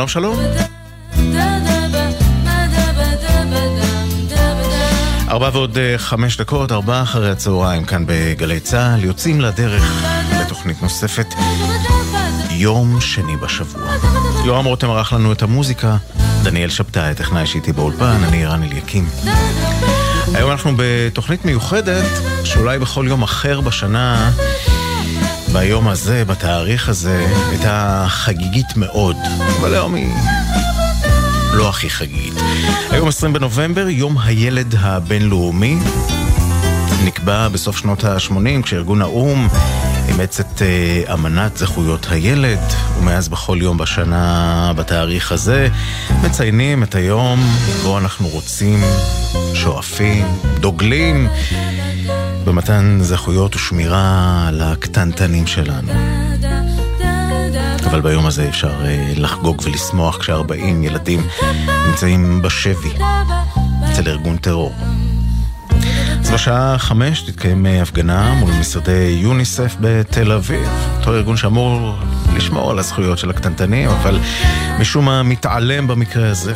שלום שלום. ארבע ועוד אה, חמש דקות, ארבע אחרי הצהריים כאן בגלי צה"ל, יוצאים לדרך לתוכנית נוספת, יום שני בשבוע. יורם רותם ערך לנו את המוזיקה, דניאל שבתאי, טכנאי שאיתי באולפן, אני רן אליקים. היום אנחנו בתוכנית מיוחדת, שאולי בכל יום אחר בשנה, ביום הזה, בתאריך הזה, הייתה חגיגית מאוד, אבל היום היא לא הכי חגיגית. היום 20 בנובמבר, יום הילד הבינלאומי. נקבע בסוף שנות ה-80 כשארגון האו"ם אימץ את uh, אמנת זכויות הילד, ומאז בכל יום בשנה, בתאריך הזה, מציינים את היום בו אנחנו רוצים, שואפים, דוגלים במתן זכויות ושמירה על הקטנטנים שלנו. אבל ביום הזה אפשר uh, לחגוג ולשמוח כש-40 ילדים נמצאים בשבי אצל ארגון טרור. אז בשעה חמש תתקיים אה, הפגנה מול משרדי יוניסף בתל אביב, אותו ארגון שאמור לשמור על הזכויות של הקטנטנים, אבל משום מה מתעלם במקרה הזה.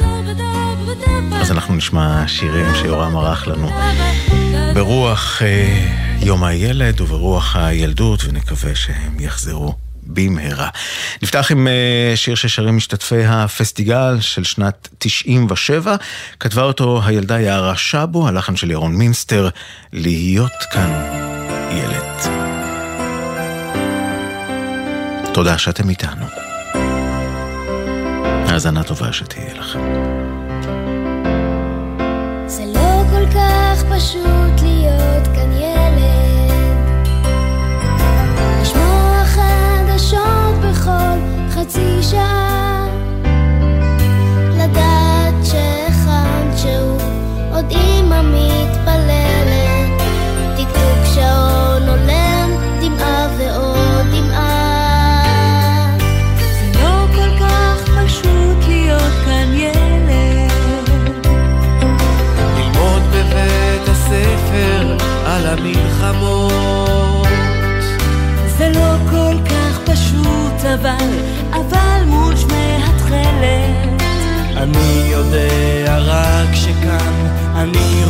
אז אנחנו נשמע שירים שיורם ערך לנו ברוח אה, יום הילד וברוח הילדות, ונקווה שהם יחזרו. במהרה. נפתח עם אה, שיר ששרים משתתפי הפסטיגל של שנת 97. כתבה אותו הילדה יערה שבו, הלחן של ירון מינסטר, להיות כאן ילד. תודה שאתם איתנו. האזנה טובה שתהיה לכם. זה לא כל כך פשוט שעה. לדעת שהכנת שהוא עוד אימא מתפללת. טקטוק שעון עולם, דמעה ועוד דמעה. זה לא כל כך פשוט להיות כאן ילד. ללמוד בבית הספר על המלחמות. זה לא כל כך פשוט, אבל אני יודע רק שכאן אני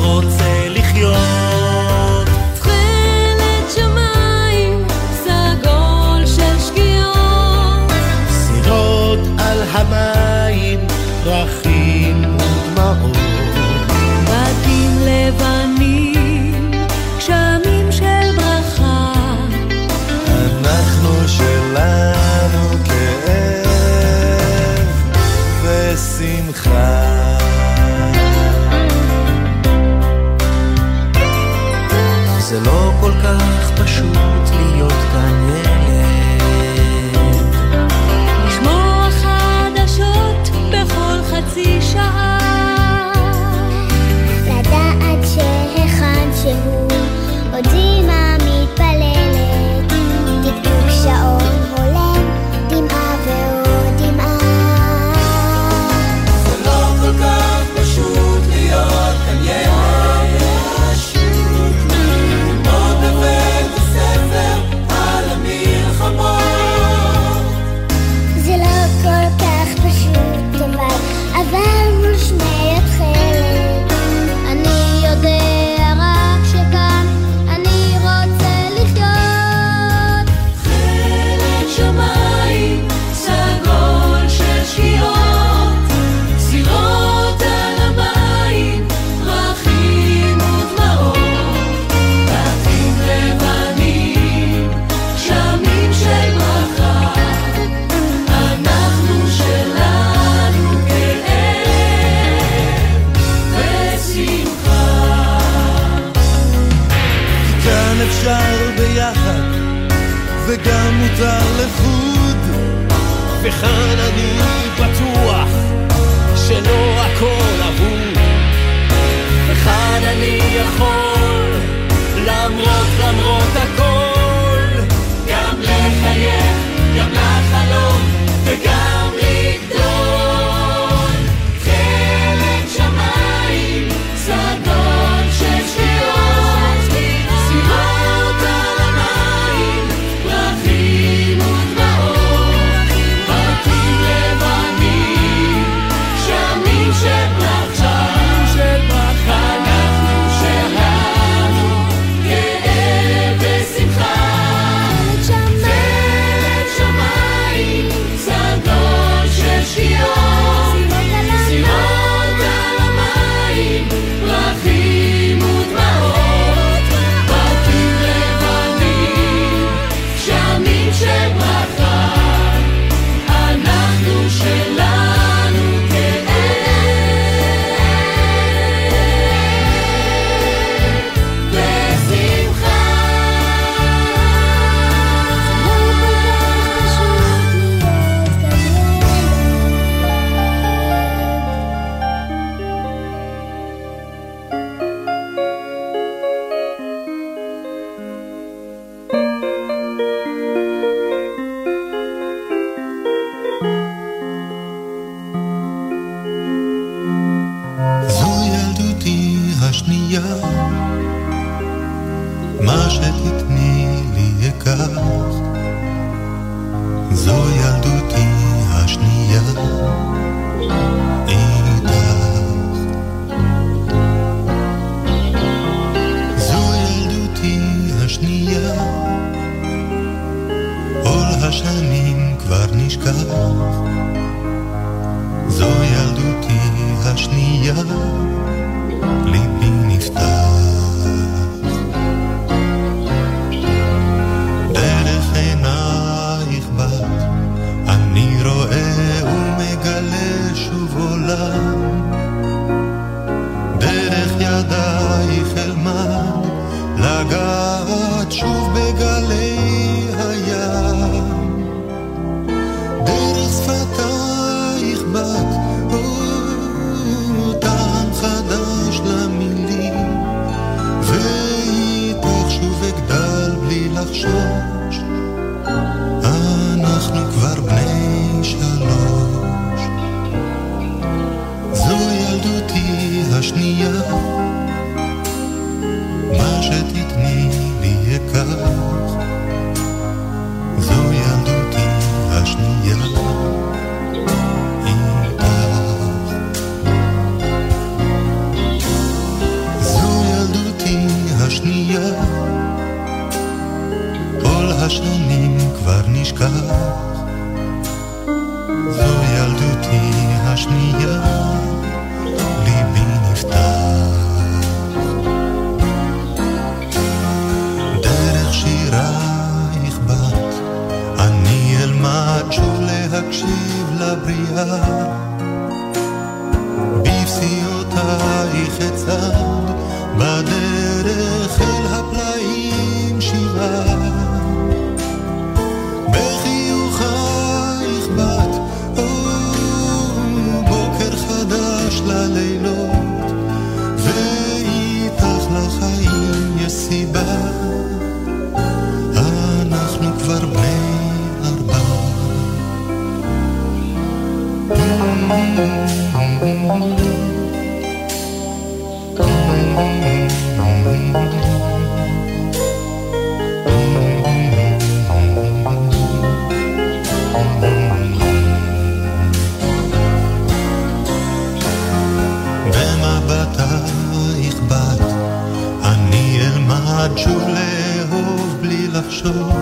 אלמד שוב לאהוב בלי לחשוב.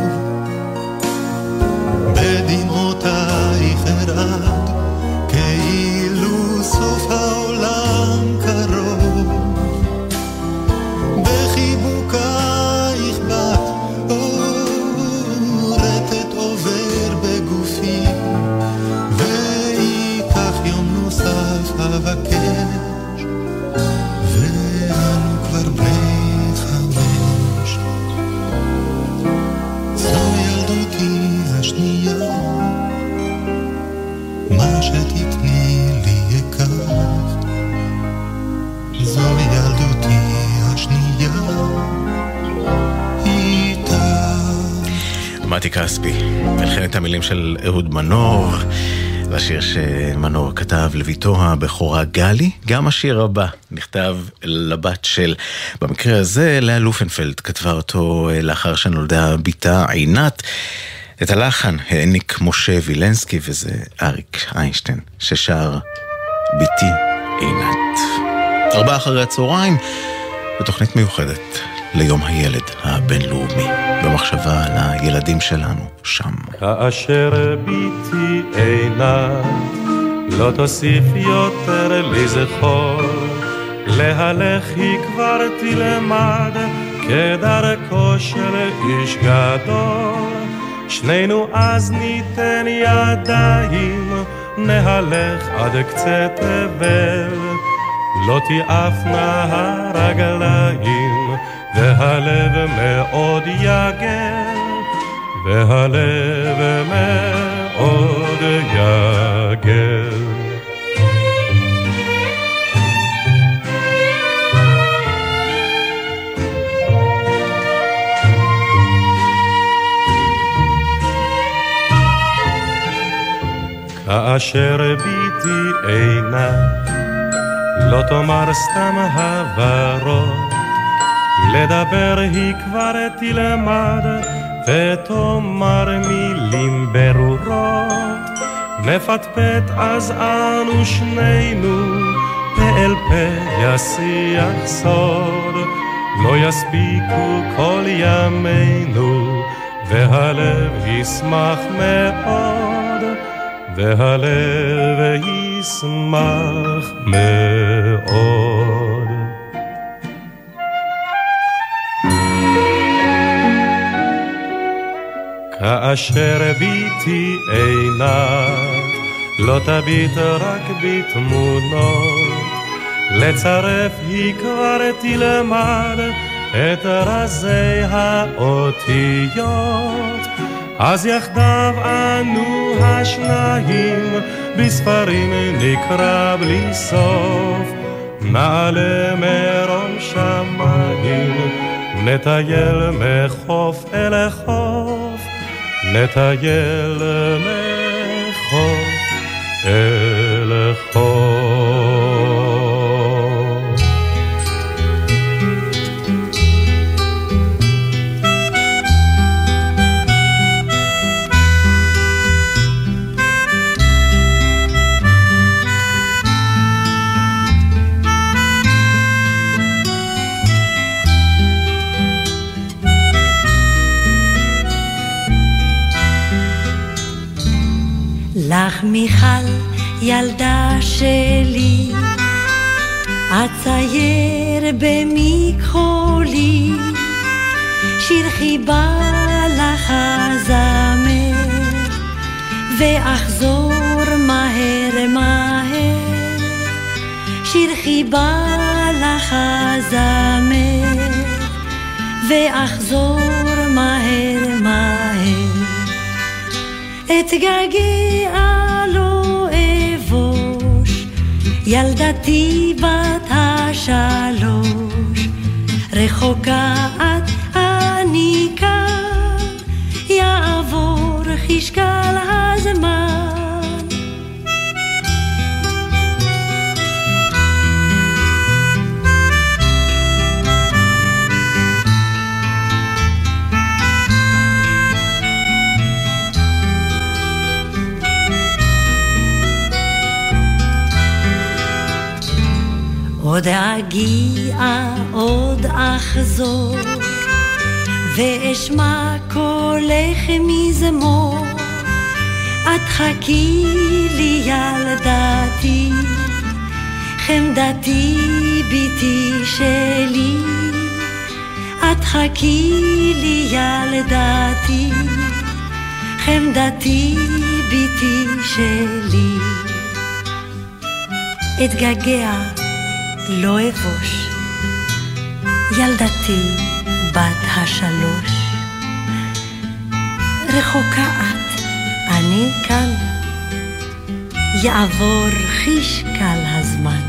בדמעותייך ארעד, כאילו העולם כספי, מלחמת המילים של אהוד מנור. והשיר שמנור כתב לביתו הבכורה גלי, גם השיר הבא נכתב לבת של, במקרה הזה, לאה לופנפלד כתבה אותו לאחר שנולדה בתה עינת. את הלחן העניק משה וילנסקי, וזה אריק איינשטיין, ששר בתי עינת. ארבעה אחרי הצהריים, בתוכנית מיוחדת ליום הילד הבינלאומי, במחשבה על הילדים שלנו שם. כאשר בתי עינת, לא תוסיף יותר לזכור, להלך היא כבר תלמד, כדרכו של איש גדול. שנינו אז ניתן ידיים, נהלך עד קצה תבל. לא תיעפנה הרגליים, והלב מאוד יגל, והלב מאוד יגל. כאשר ביתי עינה, לא תאמר סתם הברות, לדבר היא כבר תלמד, ותאמר מילים ברורות. נפטפט אז אנו שנינו, פה אל פה ישיח סוד. לא יספיקו כל ימינו, והלב ישמח מאוד, והלב ישמח מאוד. כאשר ביתי עינת, לא תביט רק בתמונות, לצרף היא תלמד את רזי האותיות. אז יחדיו אנו השניים בספרים נקרא בלי סוף. נעלה מרום שמיים, נטייל מחוף אל חוף, נטייל מחוף אל חוף. אצייר במכחולי, שיר חיבה לך הזמר, ואחזור מהר מהר, שיר חיבה לך הזמר, ואחזור מהר מהר. אתגעגע לא אבוש, ילדתי בת השלוש, רחוקה את אני כאן, עוד אגיע, עוד אחזור, ואשמע קולך מזמור. את חכי לי ילדתי, חמדתי ביתי שלי. את חכי לי ילדתי, חמדתי ביתי שלי. אתגעגע לא אבוש, ילדתי בת השלוש. רחוקה את, אני כאן, יעבור חישקל הזמן.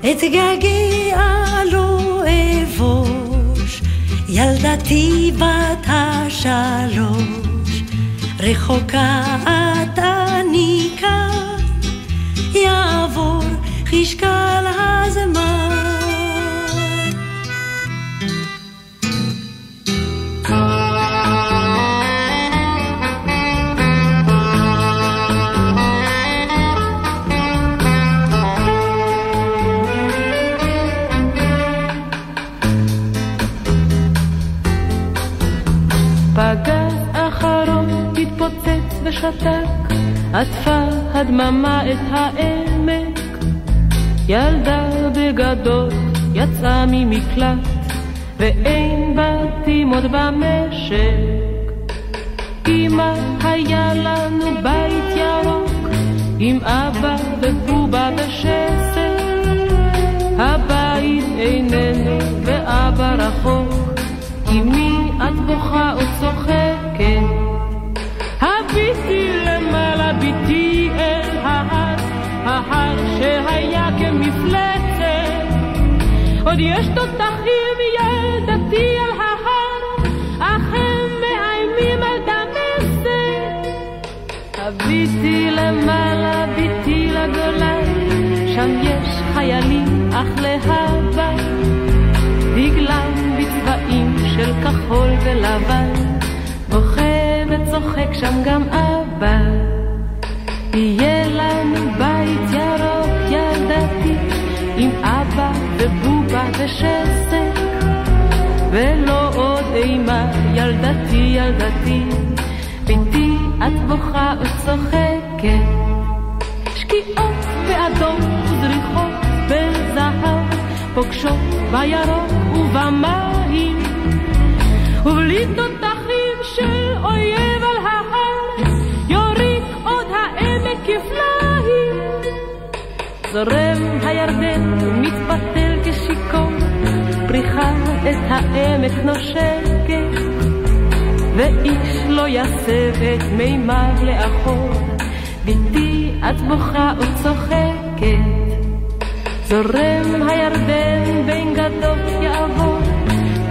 אתגעגע לא אבוש, ילדתי בת השלוש. רחוקה את, יעבור חשקל הזמן. ושתק, עטפה הדממה את העמק. ילדה בגדול יצאה ממקלט, ואין בתים עוד במשק. אמא היה לנו בית ירוק, עם אבא ובובה בשסק. הבית איננו ואבא רחוק, אמי את בוכה או צוחקת. הביטי למעלה ביתי שהיה כמפלצת. עוד יש תותחים ילדתי על ההר אך הם מאיימים על דמשק הביטי למעלה ביטי לגולה שם יש חיילים אך להבא. דגלם בצבעים של כחול ולבן בוכה וצוחק שם גם אבא. יהיה לנו בית. ובובה ושסק, ולא עוד אימה ילדתי ילדתי, ביתי את בוכה וצוחקת, שקיעות באדום וזריחות בזהב, פוגשות בירוק ובמים, ובלי תותחים של אויב על ההר, יוריק עוד העמק כפליים. זורם הירדן מתפתל כשיכור, פריחה את העמק נושקת, ואיש לא יסב את מימיו לאחור, בתי את בוכה וצוחקת. זורם הירדן בין גדות יעבור,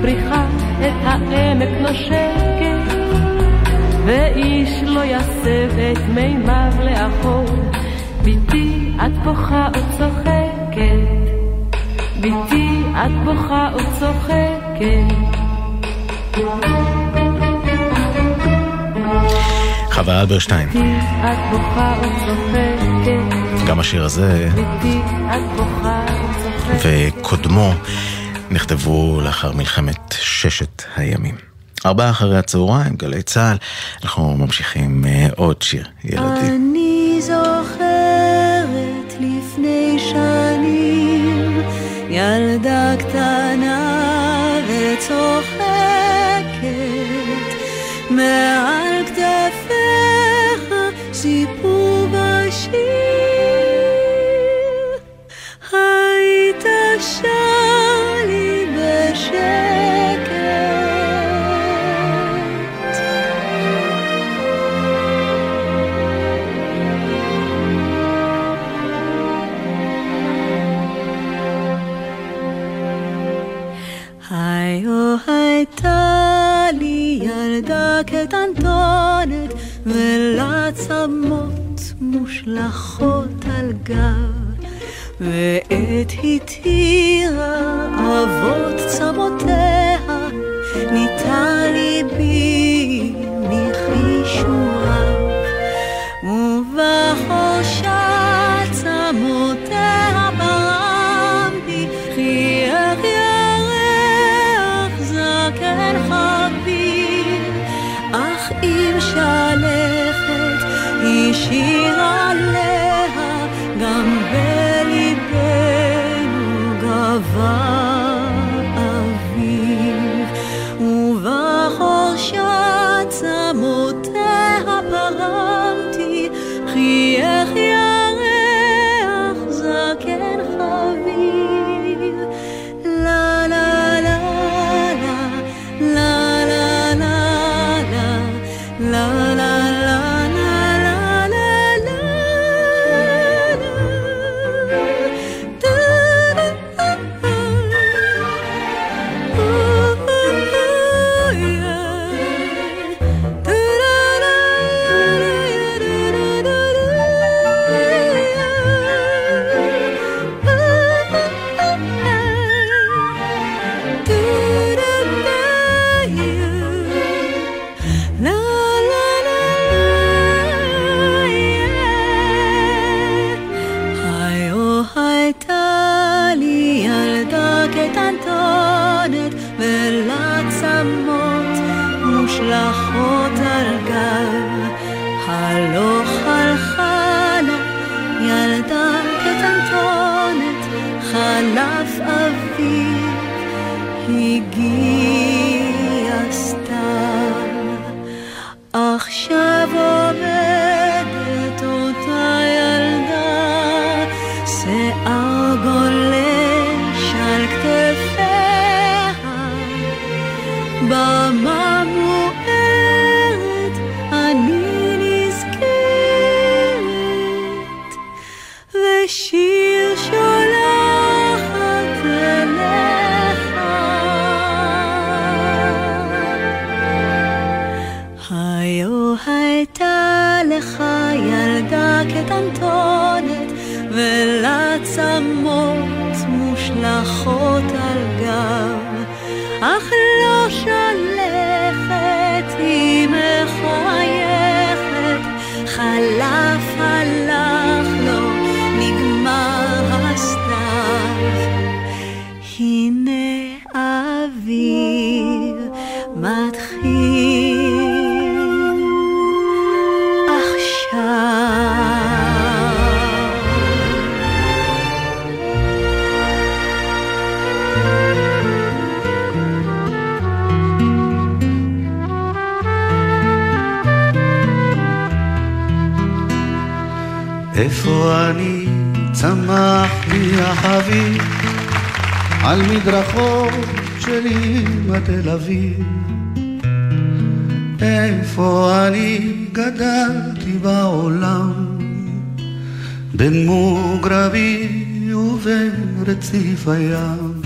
פריחה את העמק נושקת, ואיש לא יסב את מימיו לאחור. בתי את בוכה וצוחקת, בתי את בוכה וצוחקת. חווה אלברשטיין. גם השיר הזה. וקודמו נכתבו לאחר מלחמת ששת הימים. ארבעה אחרי הצהריים, גלי צה"ל, אנחנו ממשיכים אה, עוד שיר ילדי. אני זוכרת לפני שנים ילדה קטנה וצוחקת מושלכות על גב ואת התירה האוויר מתחיל עכשיו. איפה אני צמח לי החביב על מדרכות של אמא תל אביב. איפה אני גדלתי בעולם? בין מוגרבי ובין רציף הים.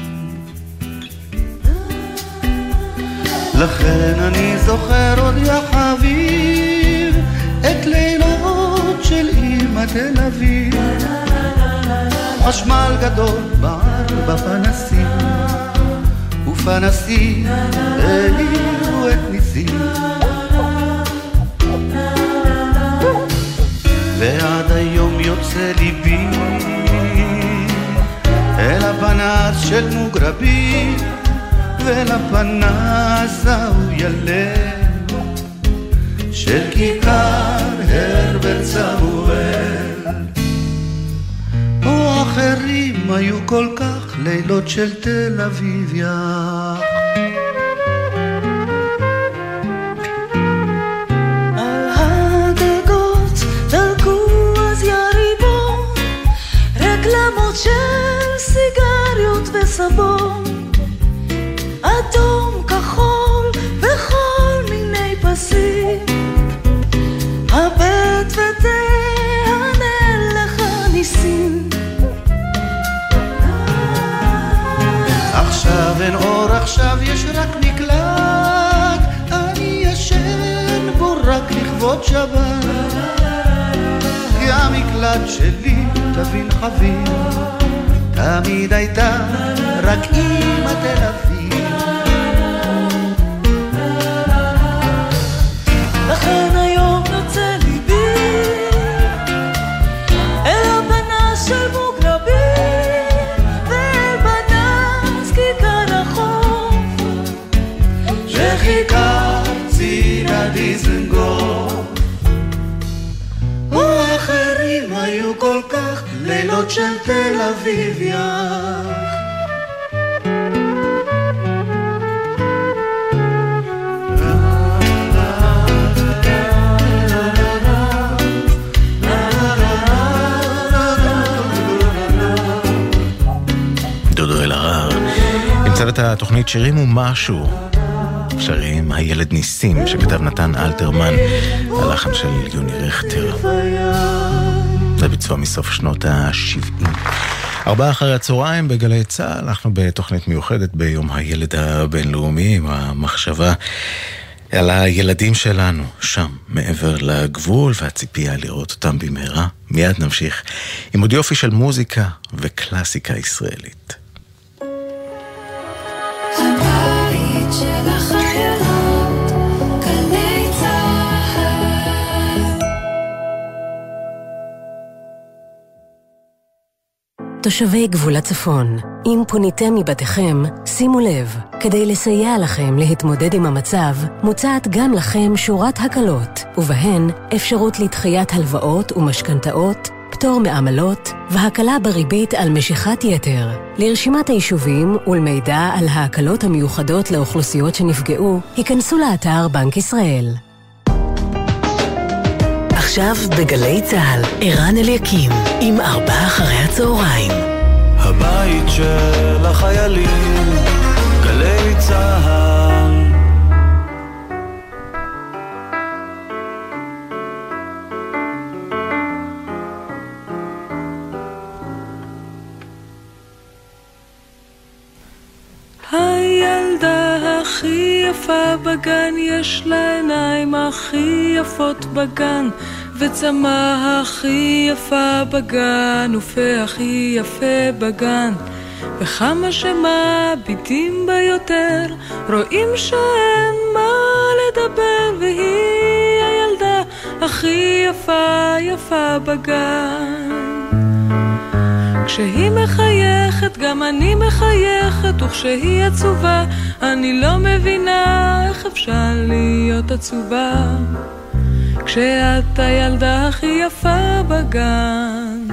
לכן אני זוכר עוד יא חביב את לילות של אמא תל אביב. חשמל גדול בער בפנסים ופנסים האירו את ניסים ועד היום יוצא ליבי אל הפנס של מוגרבי ולפנס ההוא ילד של כיכר הרבר צמואל או אחרים היו כל כך לילות של תל אביב יח על עכשיו יש רק מקלט. אני ישן בו רק לכבוד שבת. כי המקלט שלי, תבין חביב תמיד הייתה רק אמא תל אביב לילות של תל אביב יח צוות התוכנית שירים ומשהו. שרים הילד ניסים שכתב נתן אלתרמן, הלחן של יוני רכטר. ביצוע מסוף שנות ה-70. ארבעה אחרי הצהריים בגלי צה"ל, אנחנו בתוכנית מיוחדת ביום הילד הבינלאומי, עם המחשבה על הילדים שלנו, שם, מעבר לגבול, והציפייה לראות אותם במהרה. מיד נמשיך עם עוד יופי של מוזיקה וקלאסיקה ישראלית. תושבי גבול הצפון, אם פוניתם מבתיכם, שימו לב, כדי לסייע לכם להתמודד עם המצב, מוצעת גם לכם שורת הקלות, ובהן אפשרות לדחיית הלוואות ומשכנתאות, פטור מעמלות והקלה בריבית על משיכת יתר. לרשימת היישובים ולמידע על ההקלות המיוחדות לאוכלוסיות שנפגעו, היכנסו לאתר בנק ישראל. עכשיו בגלי צה"ל, ערן אליקים, עם ארבעה אחרי הצהריים. הבית של החיילים, גלי צה"ל. הילדה הכי יפה בגן, יש לה עיניים הכי יפות בגן, וצמא הכי יפה בגן, ופה הכי יפה בגן. וכמה שמביטים בה יותר, רואים שאין מה לדבר, והיא הילדה הכי יפה יפה בגן. כשהיא מחייכת גם אני מחייכת וכשהיא עצובה אני לא מבינה איך אפשר להיות עצובה כשאת הילדה הכי יפה בגן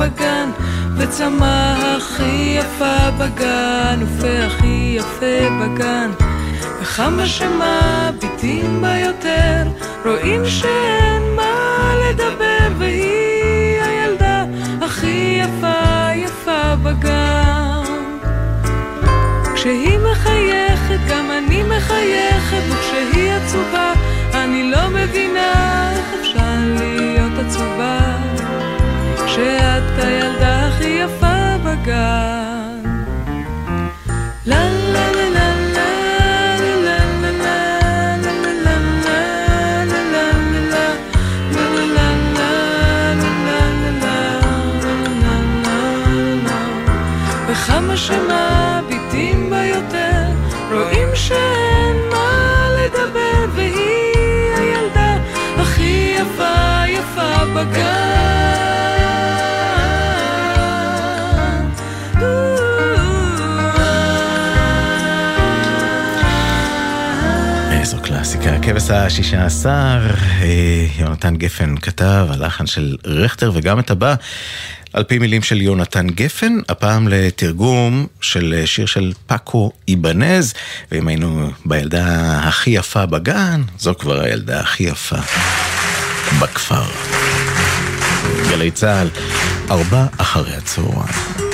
בגן וצמא הכי יפה בגן ופה הכי יפה בגן וכמה שמביטים בה יותר. רואים שאין מה לדבר והיא הילדה הכי יפה יפה בגן. כשהיא מחייכת גם אני מחייכת וכשהיא עצובה אני לא מבינה איך אפשר להיות עצובה. כשאת הילדה הכי יפה בגן. וכמה שמביטים בה רואים שאין מה לדבר, והיא הילדה הכי יפה יפה בגן. איזו קלאסיקה, הכבש השישה עשר, אה, יונתן גפן כתב, הלחן של רכטר וגם את הבא. על פי מילים של יונתן גפן, הפעם לתרגום של שיר של פאקו איבנז, ואם היינו בילדה הכי יפה בגן, זו כבר הילדה הכי יפה בכפר. גלי צה"ל, ארבע אחרי הצהריים.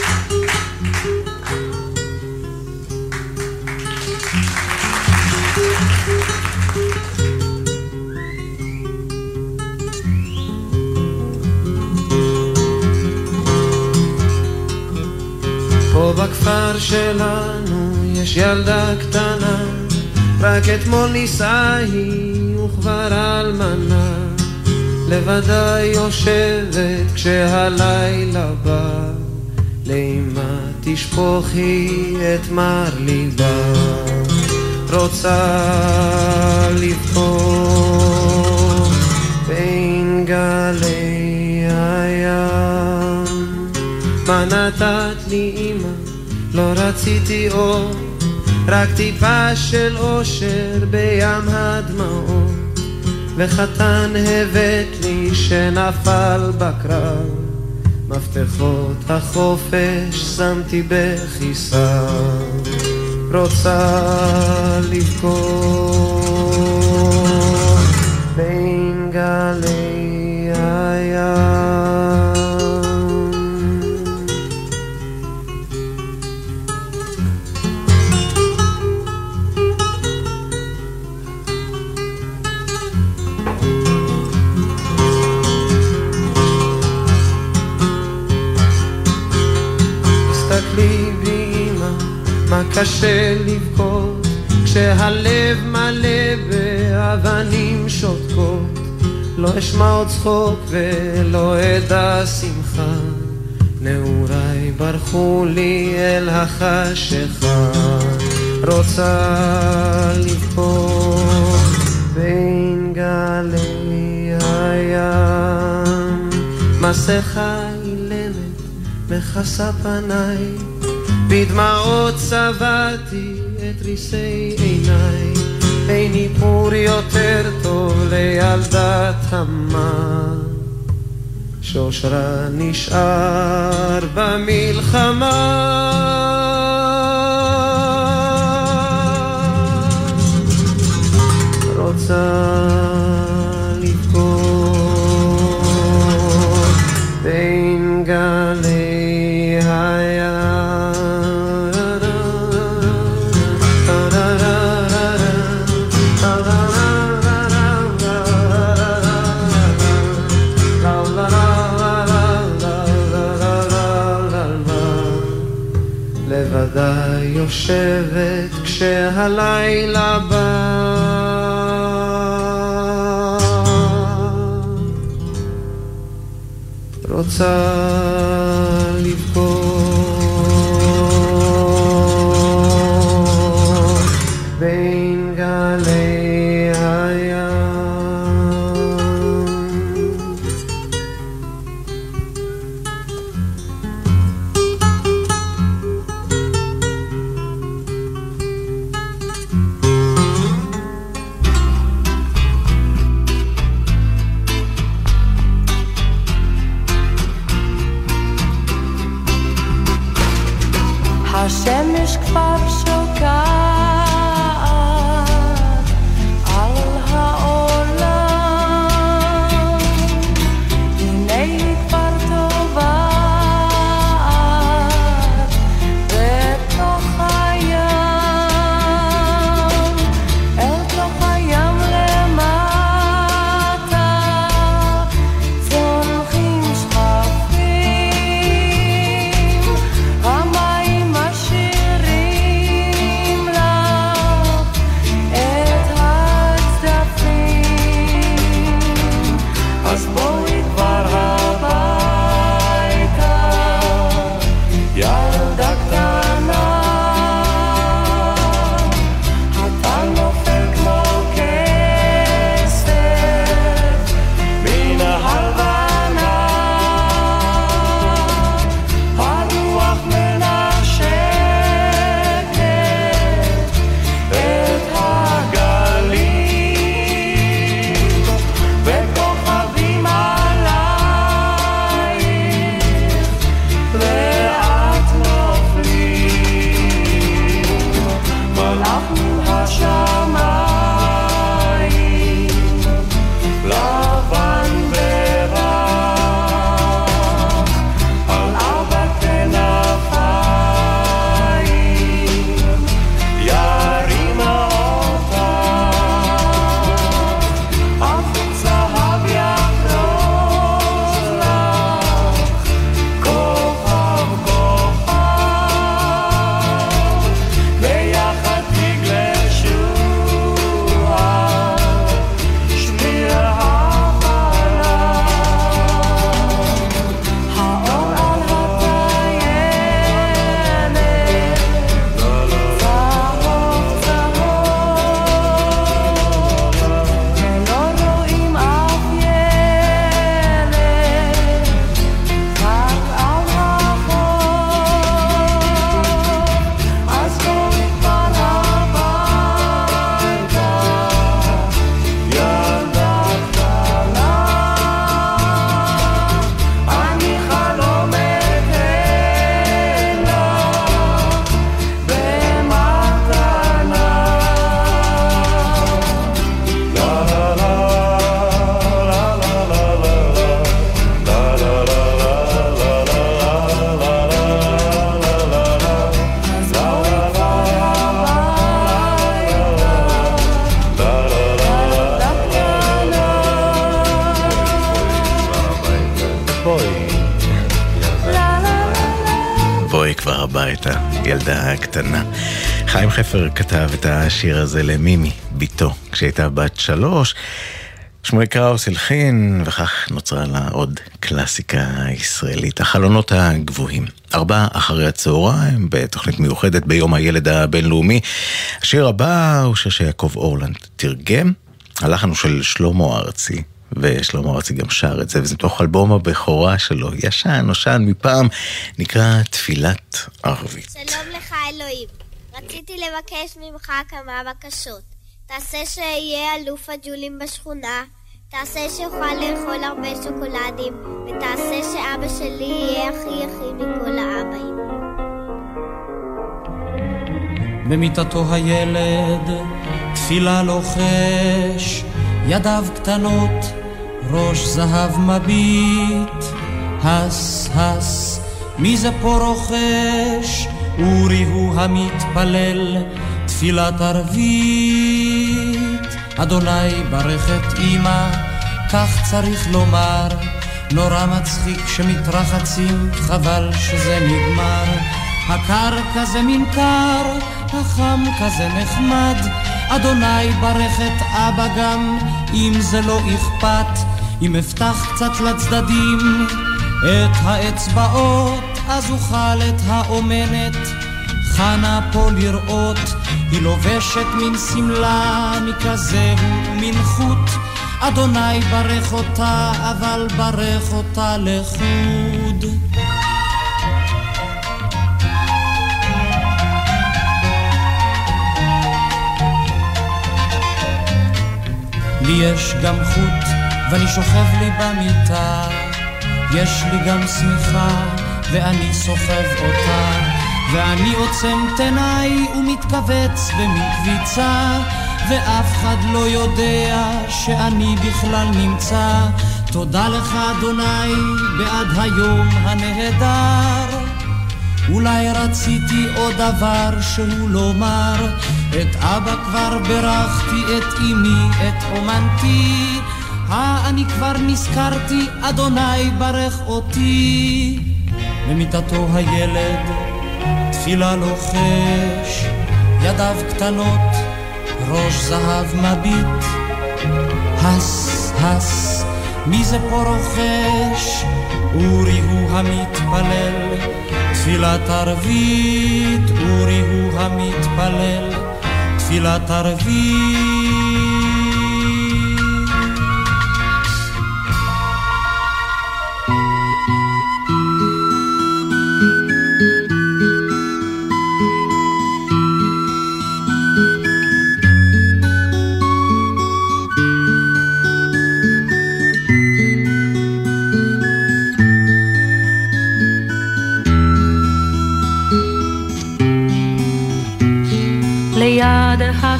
פה בכפר שלנו יש ילדה קטנה, רק אתמול נישאה היא וכבר אלמנה. לבדה יושבת כשהלילה בא, לאמא תשפוכי את מר ליבה. רוצה לבכור בין גלי מה נתת לי אמא? לא רציתי אור, רק טיפה של אושר בים הדמעות. וחתן הבאת לי שנפל בקרב, מפתחות החופש שמתי בכיסה. רוצה לבכור קשה לבכות כשהלב מלא באבנים שותקות. לא אשמע עוד צחוק ולא אדע שמחה. נעוריי ברחו לי אל החשיכה. רוצה לבכות בין גלי הים. מסכה אילמת מכסה פניי, בדמעות צבעתי את ריסי עיניי, אין איפור יותר טוב לילדה תמה, שאושרה נשאר במלחמה. רוצה יושבת כשהלילה בא. רוצה חפר כתב את השיר הזה למימי, בתו, כשהייתה בת שלוש. שמואל קראוס הלחין, וכך נוצרה לה עוד קלאסיקה ישראלית, החלונות הגבוהים. ארבע אחרי הצהריים, בתוכנית מיוחדת ביום הילד הבינלאומי. השיר הבא הוא שיר שיעקב אורלנד תרגם, הלחן הוא של שלמה ארצי. ושלמה ארצי גם שר את זה, וזה מתוך אלבום הבכורה שלו, ישן, נושן מפעם, נקרא תפילת ערבית. לבקש ממך כמה בקשות. תעשה שאהיה אלוף הג'ולים בשכונה, תעשה שאוכל לאכול הרבה שוקולדים, ותעשה שאבא שלי יהיה הכי הכי מכל האבאים. במיטתו הילד, תפילה לוחש, ידיו קטנות, ראש זהב מביט, הס הס, מי זה פה רוחש? אורי הוא המתפלל, תפילת ערבית. אדוני ברך את אמא, כך צריך לומר, נורא מצחיק שמתרחצים, חבל שזה נגמר. הקר כזה מין קר, החם כזה נחמד, אדוני ברך את אבא גם, אם זה לא אכפת, אם אפתח קצת לצדדים, את האצבעות, אז אוכל את האומנת. חנה פה לראות, היא לובשת מין שמלה מכזה ומין חוט. אדוני ברך אותה, אבל ברך אותה לחוד. לי יש גם חוט, ואני שוכב לי במיטה. יש לי גם שמיכה, ואני סוחב אותה. ואני עוצם את עיניי ומתכווץ במקביצה, ואף אחד לא יודע שאני בכלל נמצא. תודה לך, אדוני, בעד היום הנהדר. אולי רציתי עוד דבר שהוא לומר, את אבא כבר ברכתי, את אמי, את אומנתי. אה, אני כבר נזכרתי, אדוני ברך אותי. במיטתו הילד, תפילה לוחש, ידיו קטנות, ראש זהב מביט. הס, הס, מי זה פה רוחש? אורי הוא המתפלל, תפילת ערבית, אורי הוא המתפלל, תפילת ערבית.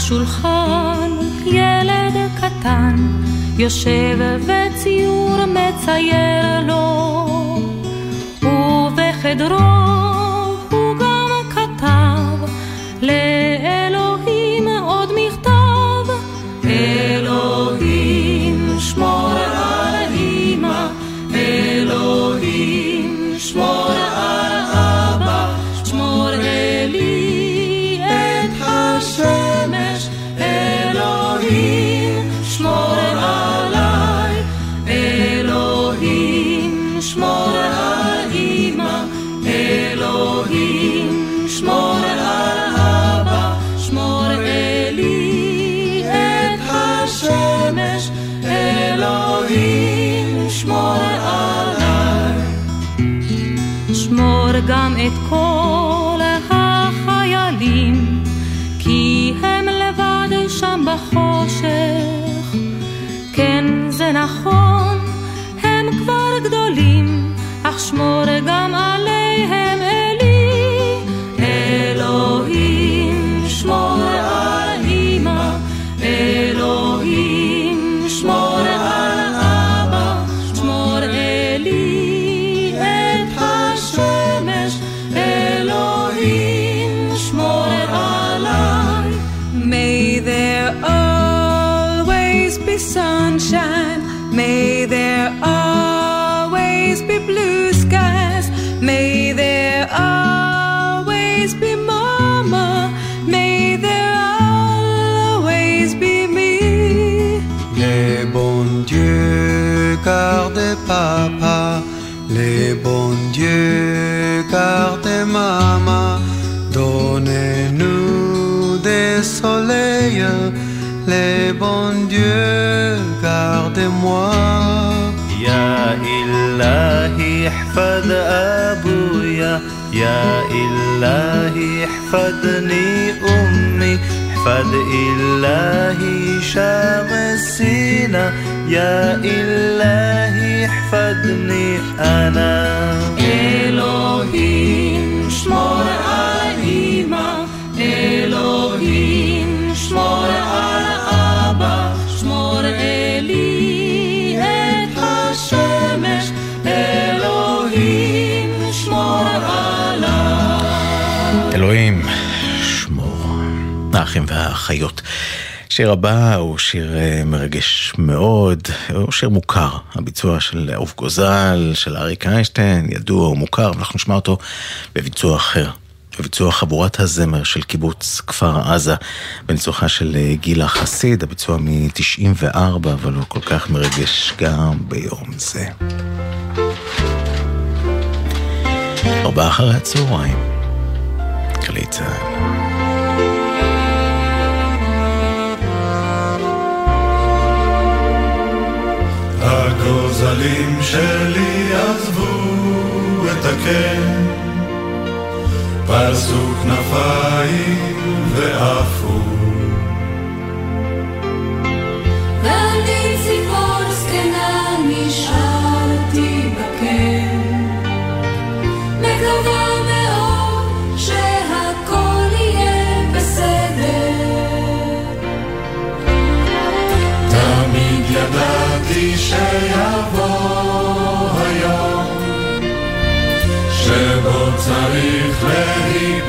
השולחן ילד קטן יושב וציור מצייר לו ובחדרו papa, les bons dieux gardez maman, donnez-nous des soleils, les bons dieux gardez-moi. يا إلهي احفظ أبويا يا إلهي احفظني أمي احفظ إلهي شمسينا يا إلهي احفظني أنا אלוהים שמור על אמא, אלוהים שמור על אבא, שמור אלי את השמש, אלוהים שמור עליי. אלוהים, שמור. האחים והאחיות. השיר הבא הוא שיר אה, מרגש מאוד, הוא שיר מוכר, הביצוע של אהוב גוזל, של אריק איינשטיין, ידוע ומוכר, ואנחנו נשמע אותו בביצוע אחר. בביצוע חבורת הזמר של קיבוץ כפר עזה, בניצוחה של אה, גילה חסיד, הביצוע מ-94, אבל הוא כל כך מרגש גם ביום זה. ארבעה אחרי הצהריים. גלי צה"ל. הגוזלים שלי עזבו את הקן, פרסו כנפיים ועפו. שיבוא היום, שבו צריך להיפרד.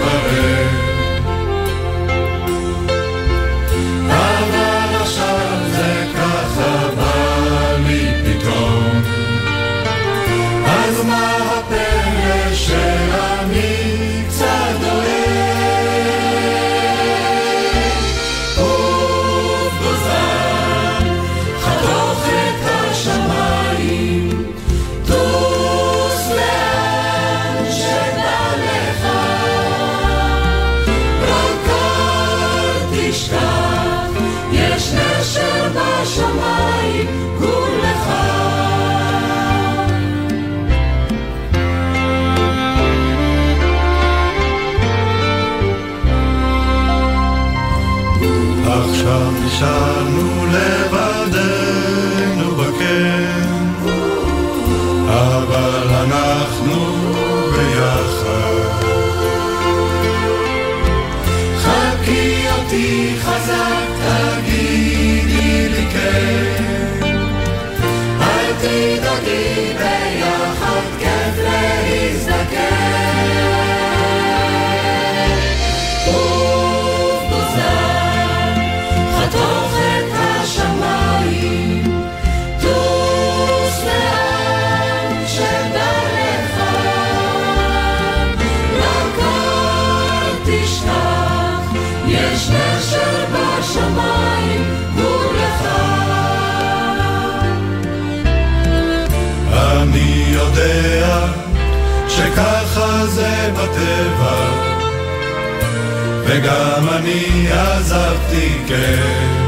בטבע וגם אני עזבתי כן.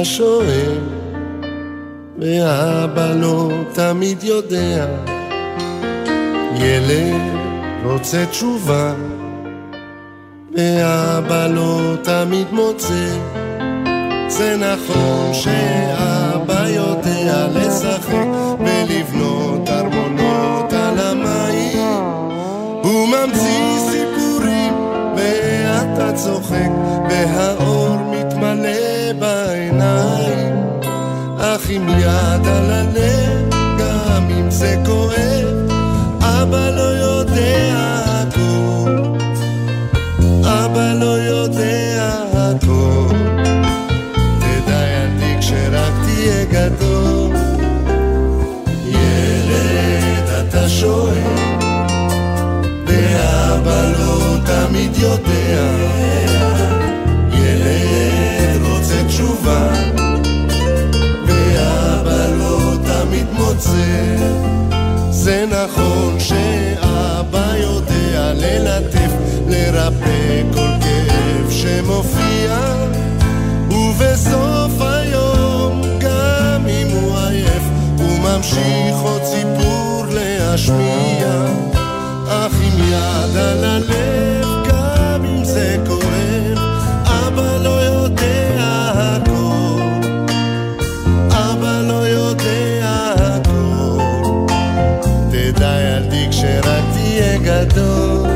אתה שואל, ואבא לא תמיד יודע. ילד רוצה תשובה, ואבא לא תמיד מוצא. זה נכון שאבא יודע לשחק ולבנות ארמונות על המים. הוא ממציא סיפורים ואתה צוחק והאור על הלב, גם אם זה כואב, אבא לא יודע הכל. אבא לא יודע הכל. תדע ילדי כשרק תהיה גדול. ילד אתה שואל, ואבא לא תמיד יודע. ילד רוצה תשובה, זה נכון שאבא יודע ללטף, לרפא כל כאב שמופיע, ובסוף היום, גם אם הוא עייף, הוא ממשיך עוד סיפור להשמיע, אך עם יד על הלב, גדול,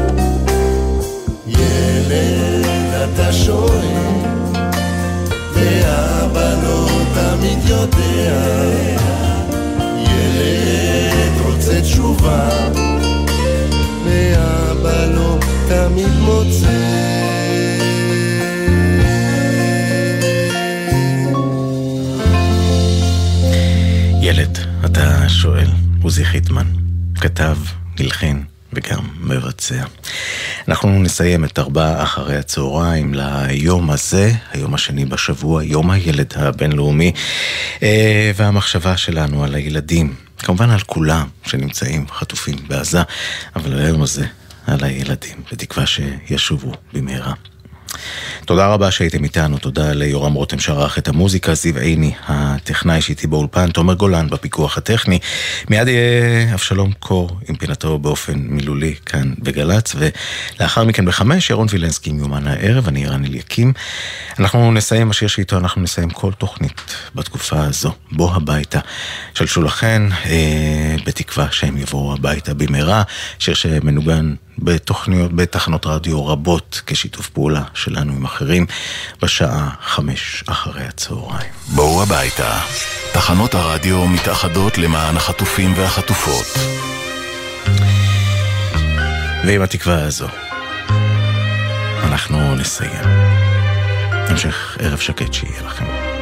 ילד אתה שואל, ואבא לא תמיד יודע, ילד רוצה תשובה, ואבא לא תמיד מוצא. ילד, אתה שואל, עוזי חיטמן, כתב, הלחין וגם מבצע. אנחנו נסיים את ארבעה אחרי הצהריים ליום הזה, היום השני בשבוע, יום הילד הבינלאומי, אה, והמחשבה שלנו על הילדים, כמובן על כולם שנמצאים חטופים בעזה, אבל היום הזה על הילדים, בתקווה שישובו במהרה. תודה רבה שהייתם איתנו, תודה ליורם רותם שערך את המוזיקה, זיו עיני, הטכנאי שאיתי באולפן, תומר גולן בפיקוח הטכני. מיד יהיה אבשלום קור עם פינתו באופן מילולי כאן בגל"צ, ולאחר מכן בחמש, ירון וילנסקי עם יומן הערב, אני רן אליקים. אנחנו נסיים, השיר שאיתו אנחנו נסיים כל תוכנית בתקופה הזו, בוא הביתה, של שולחן, אה, בתקווה שהם יבואו הביתה במהרה, שיר שמנוגן בתוכניות, בתחנות רדיו רבות כשיתוף פעולה שלנו עם אחרים בשעה חמש אחרי הצהריים. בואו הביתה. תחנות הרדיו מתאחדות למען החטופים והחטופות. ועם התקווה הזו אנחנו נסיים. המשך ערב שקט שיהיה לכם.